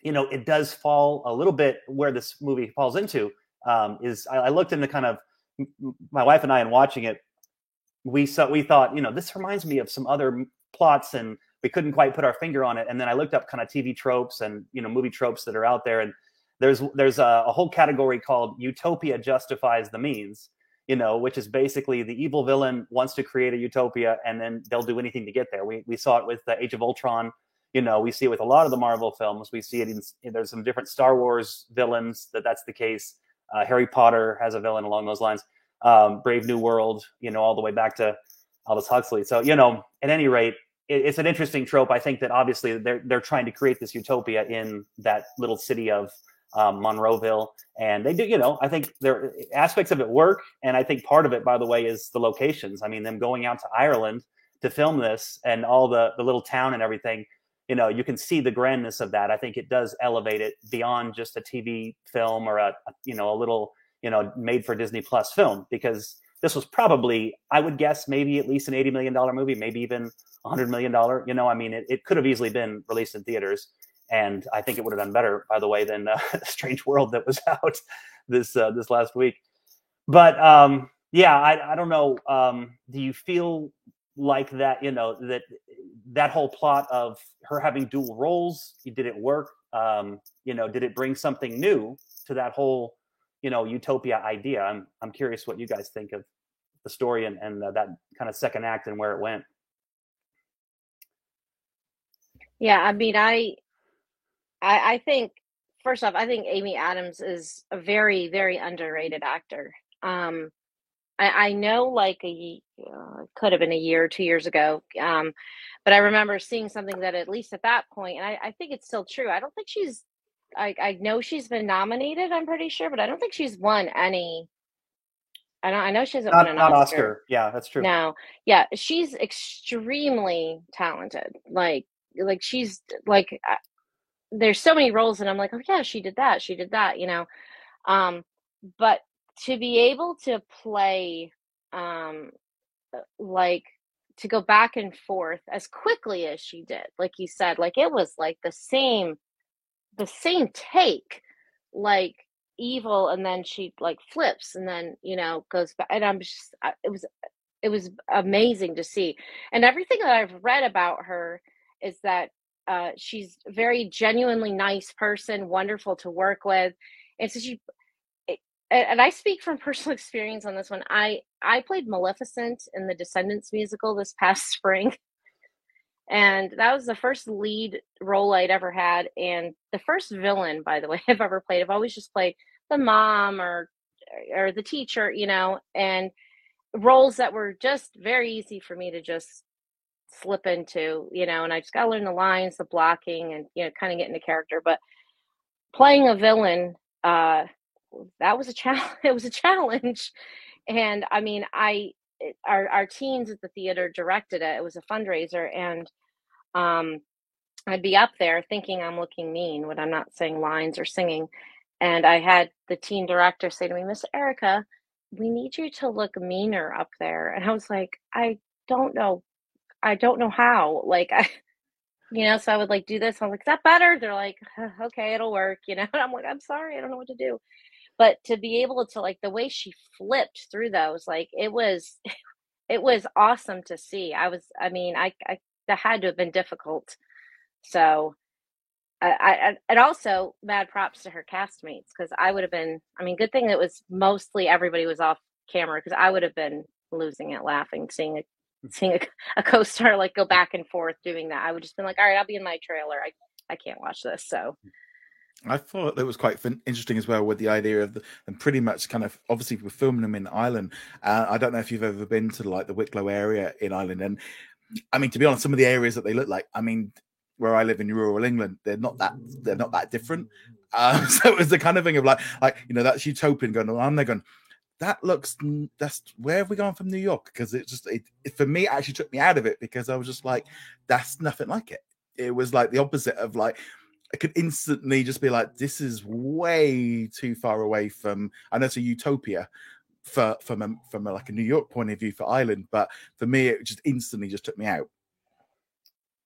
you know it does fall a little bit where this movie falls into um, is I, I looked into kind of my wife and I in watching it. We saw we thought you know this reminds me of some other plots and we couldn't quite put our finger on it. And then I looked up kind of TV tropes and you know movie tropes that are out there and there's there's a, a whole category called utopia justifies the means you know, which is basically the evil villain wants to create a utopia and then they'll do anything to get there. We, we saw it with the Age of Ultron you know we see it with a lot of the marvel films we see it in there's some different star wars villains that that's the case uh, harry potter has a villain along those lines um, Brave New World, you know, all the way back to Aldous Huxley. So, you know, at any rate, it, it's an interesting trope. I think that obviously they're they're trying to create this utopia in that little city of um, Monroeville, and they do. You know, I think there aspects of it work, and I think part of it, by the way, is the locations. I mean, them going out to Ireland to film this and all the the little town and everything. You know, you can see the grandness of that. I think it does elevate it beyond just a TV film or a, a you know a little you know made for Disney Plus film because this was probably I would guess maybe at least an eighty million dollar movie, maybe even a hundred million dollar. You know, I mean, it, it could have easily been released in theaters, and I think it would have done better, by the way, than uh, Strange World that was out this uh, this last week. But um, yeah, I, I don't know. Um, do you feel like that? You know that that whole plot of her having dual roles, did it work? Um, you know, did it bring something new to that whole you know utopia idea. I'm i'm curious what you guys think of the story and and uh, that kind of second act and where it went. Yeah i mean i i, I think first off i think amy adams is a very very underrated actor. Um i i know like a uh, could have been a year or two years ago um but i remember seeing something that at least at that point and i, I think it's still true. I don't think she's I, I know she's been nominated. I'm pretty sure, but I don't think she's won any. I don't. I know she hasn't not, won an not Oscar. Oscar. Yeah, that's true. No, yeah, she's extremely talented. Like, like she's like, uh, there's so many roles, and I'm like, oh yeah, she did that. She did that. You know, um, but to be able to play, um, uh, like to go back and forth as quickly as she did, like you said, like it was like the same the same take like evil and then she like flips and then you know goes back and i'm just it was it was amazing to see. And everything that i've read about her is that uh, she's a very genuinely nice person wonderful to work with and so she and i speak from personal experience on this one. I i played maleficent in the descendants musical this past spring and that was the first lead role I'd ever had, and the first villain, by the way, I've ever played. I've always just played the mom or or the teacher, you know, and roles that were just very easy for me to just slip into, you know, and I just got to learn the lines, the blocking, and you know, kind of get into character. But playing a villain, uh, that was a challenge. It was a challenge, and I mean, I our our teens at the theater directed it. It was a fundraiser, and um, I'd be up there thinking I'm looking mean when I'm not saying lines or singing. And I had the teen director say to me, Miss Erica, we need you to look meaner up there. And I was like, I don't know. I don't know how. Like, I, you know, so I would like do this. I'm like, is that better? They're like, okay, it'll work. You know, and I'm like, I'm sorry, I don't know what to do. But to be able to like the way she flipped through those, like it was, it was awesome to see. I was, I mean, I, I that had to have been difficult. So, I, I and also mad props to her castmates because I would have been. I mean, good thing it was mostly everybody was off camera because I would have been losing it laughing seeing a seeing a, a co-star like go back and forth doing that. I would just been like, all right, I'll be in my trailer. I I can't watch this. So. I thought that was quite interesting as well with the idea of the, and pretty much kind of obviously we're filming them in Ireland. Uh, I don't know if you've ever been to like the Wicklow area in Ireland, and I mean, to be honest, some of the areas that they look like, I mean, where I live in rural England, they're not that they're not that different. Um, so it was the kind of thing of like, like you know, that's utopian going on. They're going, that looks that's where have we gone from New York? Because it just it, it, for me it actually took me out of it because I was just like, that's nothing like it. It was like the opposite of like I could instantly just be like, this is way too far away from. I know it's a utopia, for from a, from a, like a New York point of view for Ireland, but for me, it just instantly just took me out.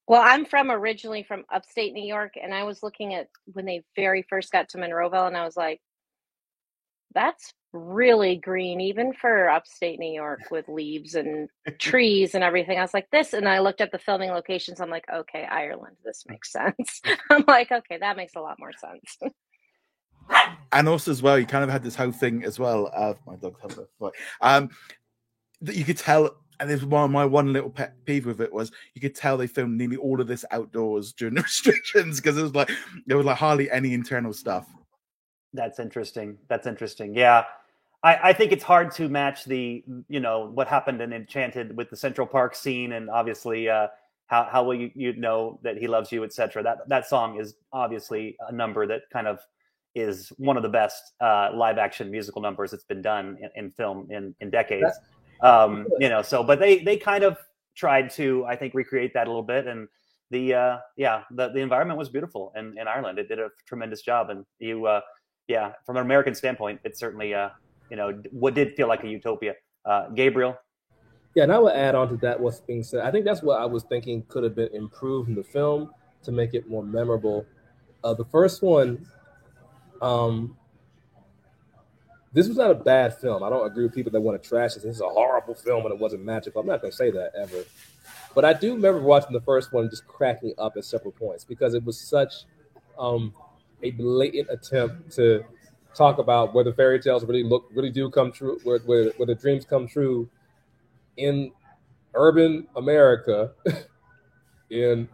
Well, I'm from originally from upstate New York, and I was looking at when they very first got to Monroeville, and I was like, "That's really green, even for upstate New York with leaves and trees and everything." I was like, "This," and I looked at the filming locations. I'm like, "Okay, Ireland, this makes sense." I'm like, "Okay, that makes a lot more sense." and also as well, you kind of had this whole thing as well. Uh, my dog's having a Um, that you could tell, and this one my one little pet peeve with it was you could tell they filmed nearly all of this outdoors during the restrictions because it was like there was like hardly any internal stuff. That's interesting. That's interesting. Yeah. I, I, think it's hard to match the you know what happened in Enchanted with the Central Park scene, and obviously uh, how how will you you know that he loves you, etc. That that song is obviously a number that kind of is one of the best uh, live action musical numbers that's been done in, in film in in decades. Um, you know, so but they they kind of tried to I think recreate that a little bit and the uh yeah the, the environment was beautiful in, in ireland it did a tremendous job and you uh yeah from an american standpoint it certainly uh you know what did feel like a utopia. Uh, Gabriel. Yeah, and I would add on to that what's being said. I think that's what I was thinking could have been improved in the film to make it more memorable. Uh, the first one, um, this was not a bad film. I don't agree with people that want to trash it. This is a horrible film and it wasn't magical. I'm not going to say that ever. But I do remember watching the first one just cracking up at several points because it was such um, a blatant attempt to talk about whether fairy tales really look really do come true, the dreams come true in urban America, in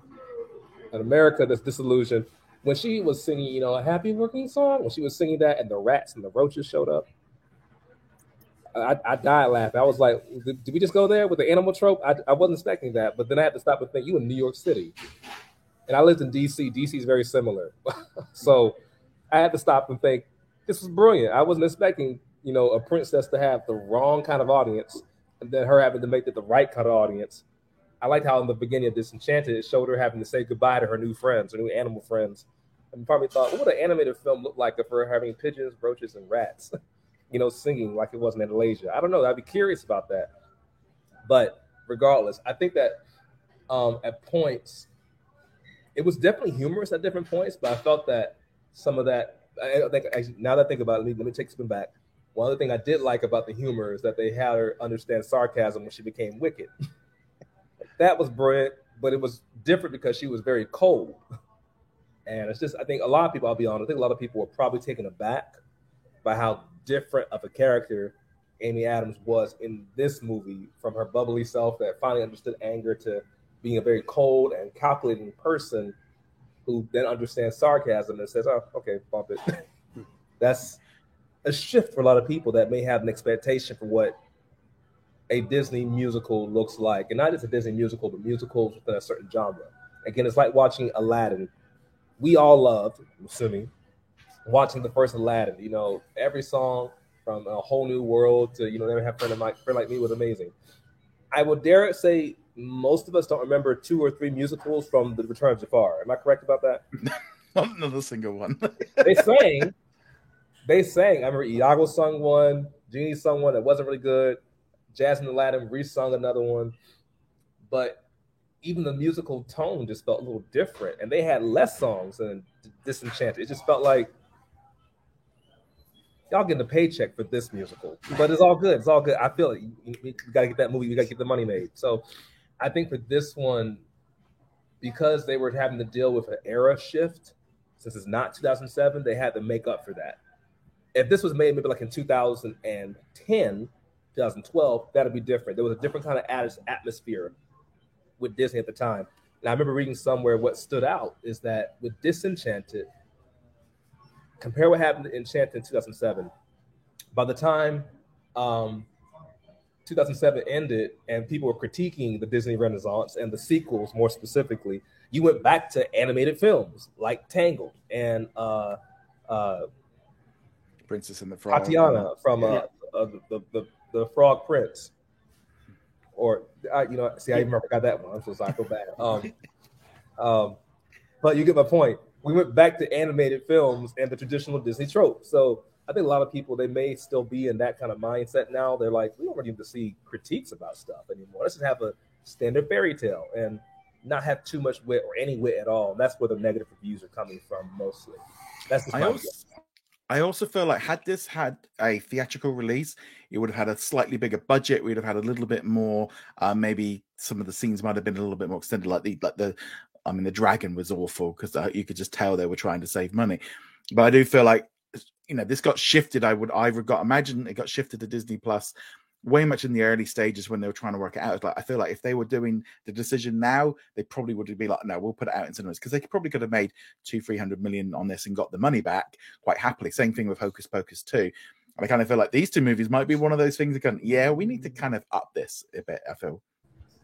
an America that's disillusioned. When she was singing, you know, a happy working song, when she was singing that, and the rats and the roaches showed up, I, I died laughing. I was like, did, did, we just go there with the animal trope? I, I wasn't expecting that, but then I had to stop and think, you in New York City, and I lived in DC. DC is very similar, so I had to stop and think, this was brilliant. I wasn't expecting, you know, a princess to have the wrong kind of audience and then her having to make it the right kind of audience. I liked how in the beginning of Disenchanted, it showed her having to say goodbye to her new friends, her new animal friends. And probably thought, what would an animated film look like if we're having pigeons, roaches, and rats, you know, singing like it was in Malaysia? I don't know. I'd be curious about that. But regardless, I think that um, at points, it was definitely humorous at different points, but I felt that some of that I think now that I think about it, let me, let me take spin back. One other thing I did like about the humor is that they had her understand sarcasm when she became wicked. that was brilliant, but it was different because she was very cold. And it's just, I think a lot of people, I'll be honest, I think a lot of people were probably taken aback by how different of a character Amy Adams was in this movie from her bubbly self that finally understood anger to being a very cold and calculating person who then understands sarcasm and says, "Oh, okay, bump it." That's a shift for a lot of people that may have an expectation for what a Disney musical looks like, and not just a Disney musical, but musicals within a certain genre. Again, it's like watching Aladdin. We all loved, I'm assuming, watching the first Aladdin. You know, every song from a whole new world to you know, never have friend like friend like me was amazing. I would dare say most of us don't remember two or three musicals from The Return of Jafar. Am I correct about that? Not another single one. they sang. They sang. I remember Iago sung one. Genie sung one that wasn't really good. Jasmine Aladdin resung another one. But even the musical tone just felt a little different. And they had less songs than Disenchanted. It just felt like y'all getting a paycheck for this musical, but it's all good. It's all good. I feel it. We, got to get that movie. We got to get the money made. So I think for this one, because they were having to deal with an era shift, since it's not 2007, they had to make up for that. If this was made maybe like in 2010, 2012, that'd be different. There was a different kind of atmosphere with Disney at the time. And I remember reading somewhere what stood out is that with Disenchanted, compare what happened in Enchanted in 2007. By the time um, 2007 ended and people were critiquing the Disney Renaissance and the sequels more specifically, you went back to animated films like Tangled and uh, uh, Princess and the Frog. Tatiana from uh, uh, the, the, the Frog Prince. Or uh, you know, see, I even forgot that one. I'm so sorry, I feel bad. Um, um, but you get my point. We went back to animated films and the traditional Disney trope. So I think a lot of people they may still be in that kind of mindset now. They're like, we don't really need to see critiques about stuff anymore. Let's just have a standard fairy tale and not have too much wit or any wit at all. And that's where the negative reviews are coming from mostly. That's the I also, I also feel like had this had a theatrical release, it would have had a slightly bigger budget. We'd have had a little bit more. Uh, maybe some of the scenes might have been a little bit more extended, like the like the. I mean, the dragon was awful because uh, you could just tell they were trying to save money. But I do feel like you know this got shifted i would i got imagine it got shifted to disney plus way much in the early stages when they were trying to work it out like i feel like if they were doing the decision now they probably would be like no we'll put it out in cinemas because they probably could have made two three hundred million on this and got the money back quite happily same thing with hocus pocus 2 I kind of feel like these two movies might be one of those things that can, yeah, we need to kind of up this a bit. I feel.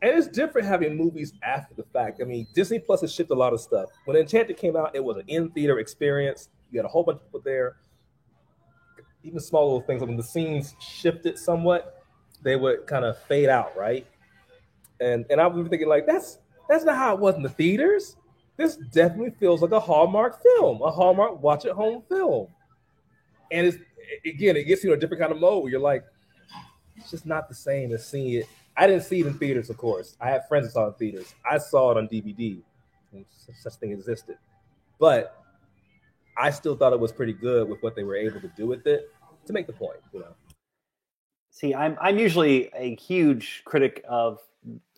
And it's different having movies after the fact. I mean, Disney Plus has shipped a lot of stuff. When Enchanted came out, it was an in theater experience. You had a whole bunch of people there. Even small little things. When the scenes shifted somewhat, they would kind of fade out, right? And and I was thinking like that's that's not how it was in the theaters. This definitely feels like a Hallmark film, a Hallmark watch at home film. And it's again, it gets you in a different kind of mode where you're like, it's just not the same as seeing it. I didn't see it in theaters, of course. I had friends that saw it in theaters. I saw it on DVD. Such a thing existed, but I still thought it was pretty good with what they were able to do with it to make the point. You know. See, I'm I'm usually a huge critic of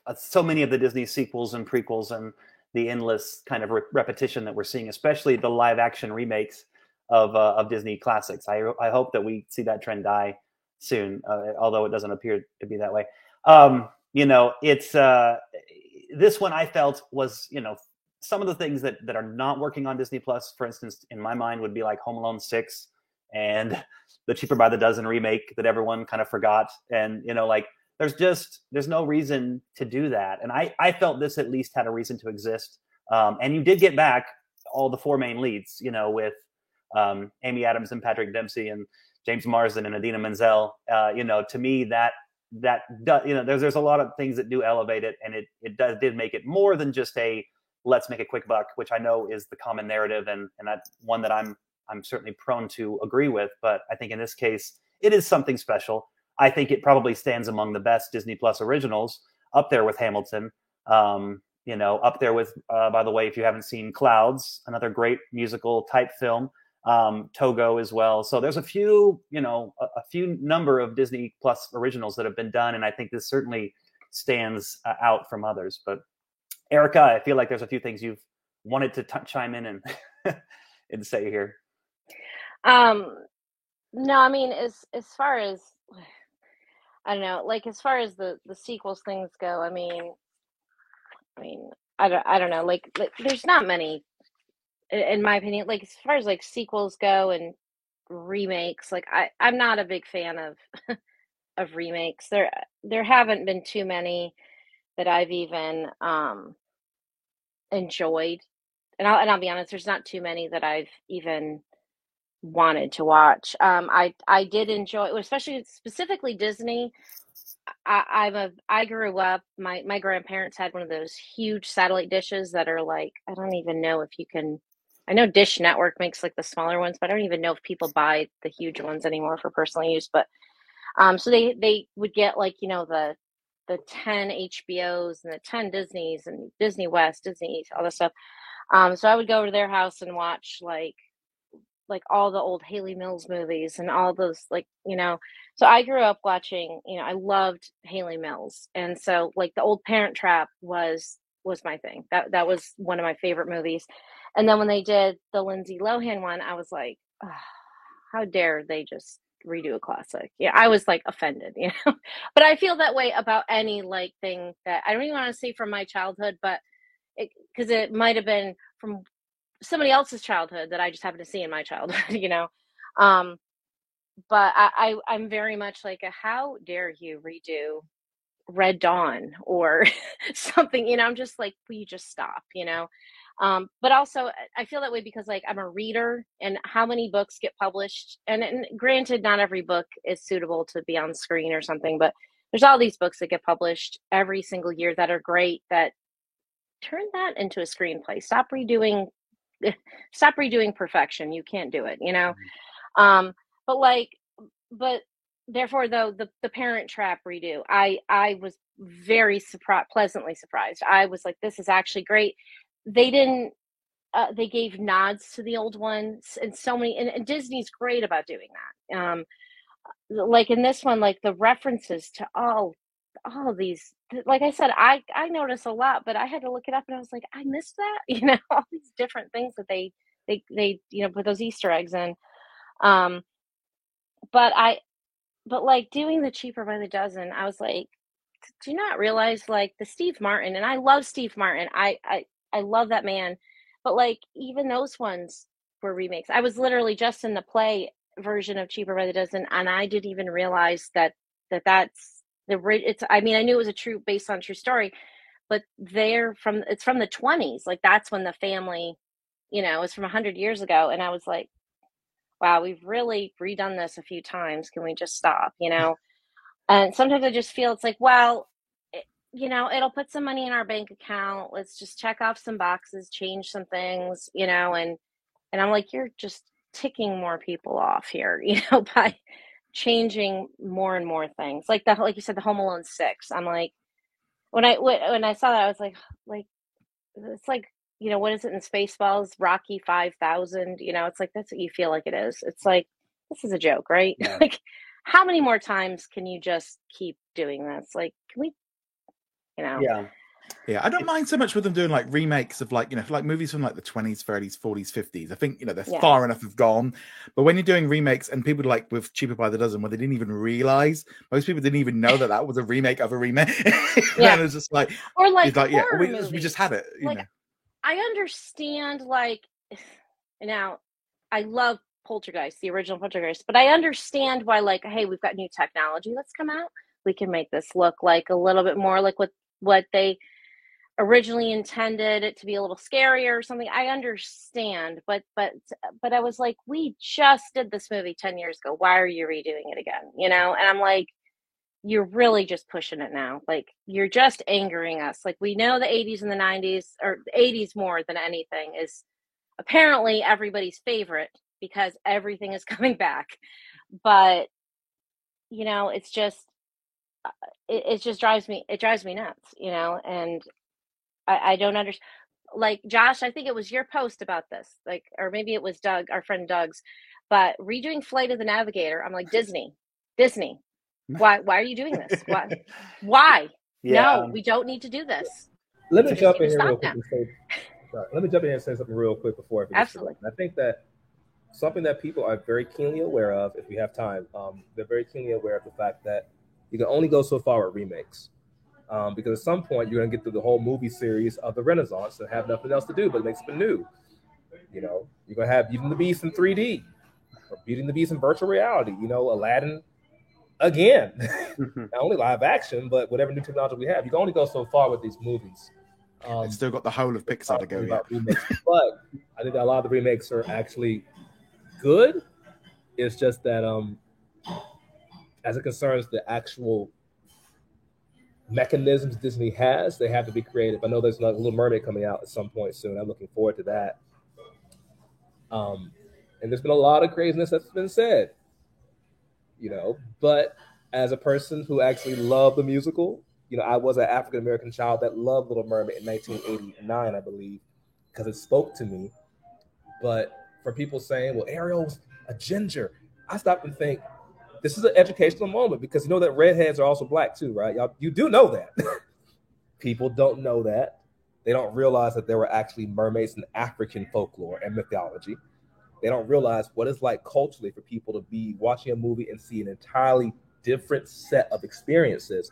uh, so many of the Disney sequels and prequels and the endless kind of re- repetition that we're seeing, especially the live action remakes of uh, of Disney classics. I I hope that we see that trend die soon, uh, although it doesn't appear to be that way. Um, you know, it's uh, this one I felt was you know some of the things that that are not working on Disney Plus, for instance, in my mind would be like Home Alone six and the Cheaper by the Dozen remake that everyone kind of forgot, and you know like there's just there's no reason to do that, and I I felt this at least had a reason to exist. Um, and you did get back all the four main leads, you know, with um, Amy Adams and Patrick Dempsey and James Marsden and Idina Menzel. Uh, you know, to me that that does, you know there's there's a lot of things that do elevate it, and it it does did make it more than just a let's make a quick buck, which I know is the common narrative, and and that's one that I'm I'm certainly prone to agree with. But I think in this case, it is something special. I think it probably stands among the best Disney Plus originals, up there with Hamilton. Um, you know, up there with, uh, by the way, if you haven't seen Clouds, another great musical type film um, Togo as well. So there's a few, you know, a, a, few number of Disney Plus originals that have been done, and I think this certainly stands uh, out from others. But Erica, I feel like there's a few things you've wanted to t- chime in and and say here. Um, no, I mean as as far as I don't know, like as far as the the sequels things go, I mean, I mean, I don't I don't know, like, like there's not many in my opinion like as far as like sequels go and remakes like i i'm not a big fan of of remakes. There there haven't been too many that i've even um enjoyed. And I'll, and I'll be honest there's not too many that i've even wanted to watch um i i did enjoy especially specifically disney I, I'm a I grew up my my grandparents had one of those huge satellite dishes that are like I don't even know if you can I know Dish Network makes like the smaller ones, but I don't even know if people buy the huge ones anymore for personal use. But um, so they they would get like you know the the ten HBOs and the ten Disney's and Disney West, Disney all this stuff. Um, so I would go to their house and watch like like all the old Hayley Mills movies and all those like you know. So I grew up watching. You know, I loved Hayley Mills, and so like the old Parent Trap was was my thing. That that was one of my favorite movies. And then when they did the Lindsay Lohan one, I was like, oh, how dare they just redo a classic? Yeah, I was like offended, you know. but I feel that way about any like thing that I don't even want to say from my childhood, but because it, it might have been from somebody else's childhood that I just happen to see in my childhood, you know. Um, but I, I I'm very much like a how dare you redo Red Dawn or something, you know, I'm just like, will you just stop, you know? Um, but also, I feel that way because, like, I'm a reader, and how many books get published? And, and granted, not every book is suitable to be on screen or something, but there's all these books that get published every single year that are great. That turn that into a screenplay. Stop redoing, stop redoing perfection. You can't do it, you know. Mm-hmm. Um, but like, but therefore though the the parent trap redo i i was very surprised pleasantly surprised i was like this is actually great they didn't uh, they gave nods to the old ones and so many and, and, disney's great about doing that um like in this one like the references to all all these like i said i i notice a lot but i had to look it up and i was like i missed that you know all these different things that they they they you know put those easter eggs in um but i but like doing the cheaper by the dozen i was like do you not realize like the steve martin and i love steve martin i i I love that man. But like even those ones were remakes. I was literally just in the play version of Cheaper by the Dozen, and I didn't even realize that that that's the it's. I mean, I knew it was a true based on true story, but they're from it's from the 20s. Like that's when the family, you know, it's from 100 years ago, and I was like, wow, we've really redone this a few times. Can we just stop? You know. And sometimes I just feel it's like, well, it, you know, it'll put some money in our bank account. Let's just check off some boxes, change some things, you know, and and I'm like, you're just ticking more people off here, you know, by changing more and more things. Like the like you said, the Home Alone six. I'm like, when I when I saw that, I was like, like it's like you know what is it in Spaceballs? Rocky five thousand. You know, it's like that's what you feel like it is. It's like this is a joke, right? Yeah. like how many more times can you just keep doing this? Like, can we, you know? Yeah. Yeah, I don't mind so much with them doing like remakes of like, you know, like movies from like the 20s, 30s, 40s, 50s. I think, you know, they're yeah. far enough have gone. But when you're doing remakes and people like with Cheaper by the Dozen, where they didn't even realize, most people didn't even know that that was a remake of a remake. yeah. and it's just like, or like, like yeah, we, we, just had it. like, know. I understand, like, now I love Poltergeist, the original Poltergeist. But I understand why, like, hey, we've got new technology that's come out. We can make this look like a little bit more like what what they originally intended it to be a little scarier or something. I understand, but but but I was like, we just did this movie ten years ago. Why are you redoing it again? You know? And I'm like, you're really just pushing it now. Like you're just angering us. Like we know the 80s and the 90s, or 80s more than anything, is apparently everybody's favorite because everything is coming back. But you know, it's just uh, it, it just drives me it drives me nuts, you know, and I, I don't understand like Josh, I think it was your post about this, like, or maybe it was Doug, our friend Doug's, but redoing Flight of the Navigator. I'm like Disney, Disney. Why? Why are you doing this? Why? Why? Yeah. No, we don't need to do this. Let me jump in here real quick. Say, let me jump in here and say something real quick before I Absolutely. I think that something that people are very keenly aware of, if we have time, um, they're very keenly aware of the fact that you can only go so far with remakes. Um, because at some point you're going to get through the whole movie series of the Renaissance and have nothing else to do but make something new. You know, you're going to have Beauty and the Beast in 3D, or Beauty and the Beast in virtual reality. You know, Aladdin again, not only live action, but whatever new technology we have. You can only go so far with these movies. Um, it's still got the whole of Pixar to go. Yet. Remakes, but I think that a lot of the remakes are actually good. It's just that um, as it concerns the actual mechanisms Disney has, they have to be creative. I know there's a Little Mermaid coming out at some point soon. I'm looking forward to that. Um, and there's been a lot of craziness that's been said, you know. But as a person who actually loved the musical, you know, I was an African American child that loved Little Mermaid in 1989, I believe, because it spoke to me. But for people saying, well, Ariel's a ginger. I stop and think, this is an educational moment because you know that redheads are also black too, right? Y'all, you do know that. people don't know that. They don't realize that there were actually mermaids in African folklore and mythology. They don't realize what it's like culturally for people to be watching a movie and see an entirely different set of experiences.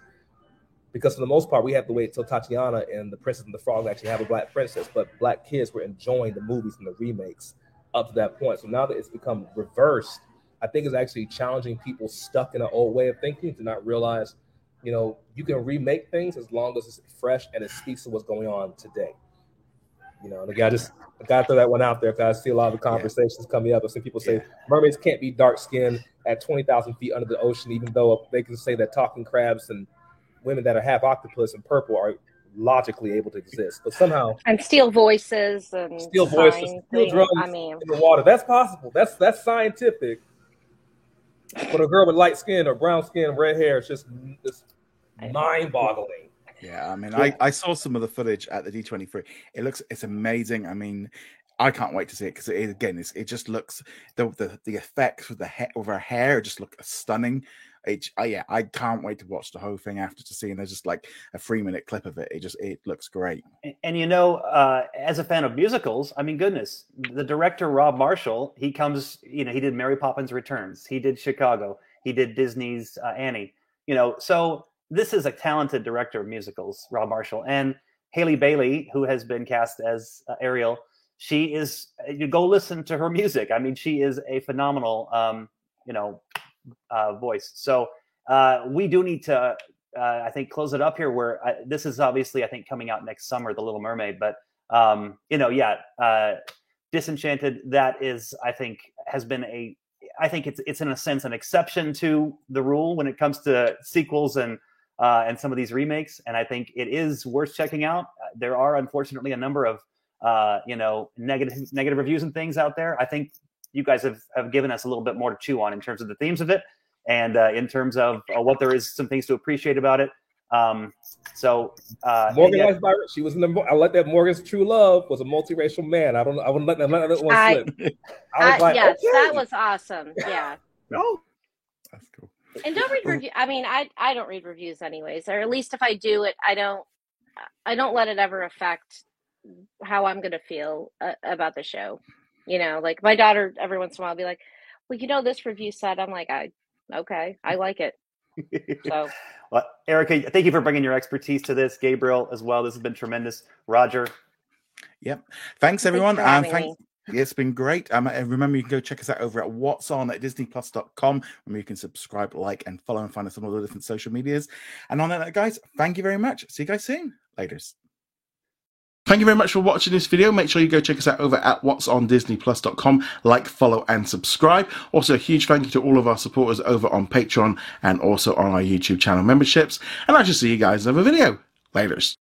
Because for the most part, we have to wait till Tatiana and the Princess and the Frog actually have a black princess, but black kids were enjoying the movies and the remakes up to that point. So now that it's become reversed, I think it's actually challenging people stuck in an old way of thinking to not realize, you know, you can remake things as long as it's fresh and it speaks to what's going on today. You know, and again, I just I gotta throw that one out there because I see a lot of conversations yeah. coming up. I've seen people say yeah. mermaids can't be dark skinned at 20,000 feet under the ocean, even though they can say that talking crabs and women that are half octopus and purple are logically able to exist, but somehow and steal voices and steal voices, steal drums I mean, in the water. That's possible. That's that's scientific. But a girl with light skin or brown skin, red hair, it's just just mind-boggling. Yeah, I mean, I, I saw some of the footage at the D23. It looks it's amazing. I mean, I can't wait to see it because it, again, it just looks the, the the effects with the hair with her hair just look stunning. It, uh, yeah, I can't wait to watch the whole thing after to see. And there's just like a three minute clip of it. It just it looks great. And, and you know, uh, as a fan of musicals, I mean, goodness, the director Rob Marshall, he comes, you know, he did Mary Poppins Returns, he did Chicago, he did Disney's uh, Annie. You know, so this is a talented director of musicals, Rob Marshall, and Halle Bailey, who has been cast as uh, Ariel. She is. You go listen to her music. I mean, she is a phenomenal um, you know uh, voice. So uh, we do need to, uh, I think, close it up here. Where I, this is obviously, I think, coming out next summer, The Little Mermaid. But um, you know, yeah, uh, Disenchanted. That is, I think, has been a. I think it's it's in a sense an exception to the rule when it comes to sequels and uh, and some of these remakes. And I think it is worth checking out. There are unfortunately a number of uh, you know negative negative reviews and things out there. I think you guys have have given us a little bit more to chew on in terms of the themes of it and uh, in terms of uh, what there is some things to appreciate about it. Um, so uh, Morgan yeah. Byron, she was in the. I let that Morgan's true love was a multiracial man. I don't. I wouldn't let that, let that one slip. I, was like, yes, okay. that was awesome. Yeah. no, that's cool. And don't read review. I mean, I I don't read reviews anyways, or at least if I do it, I don't. I don't let it ever affect how I'm going to feel uh, about the show. You know, like my daughter every once in a while will be like, "Well, you know, this review said." I'm like, "I okay, I like it." So, well, Erica, thank you for bringing your expertise to this. Gabriel as well. This has been tremendous. Roger. Yep. Thanks everyone. Thanks um, thanks. It's been great. Um, remember, you can go check us out over at what's on at disneyplus.com. Remember, you can subscribe, like, and follow and find us on all the different social medias. And on that, guys, thank you very much. See you guys soon. Laters. Thank you very much for watching this video. Make sure you go check us out over at what's on disneyplus.com. Like, follow, and subscribe. Also, a huge thank you to all of our supporters over on Patreon and also on our YouTube channel memberships. And I shall see you guys in another video. Laters.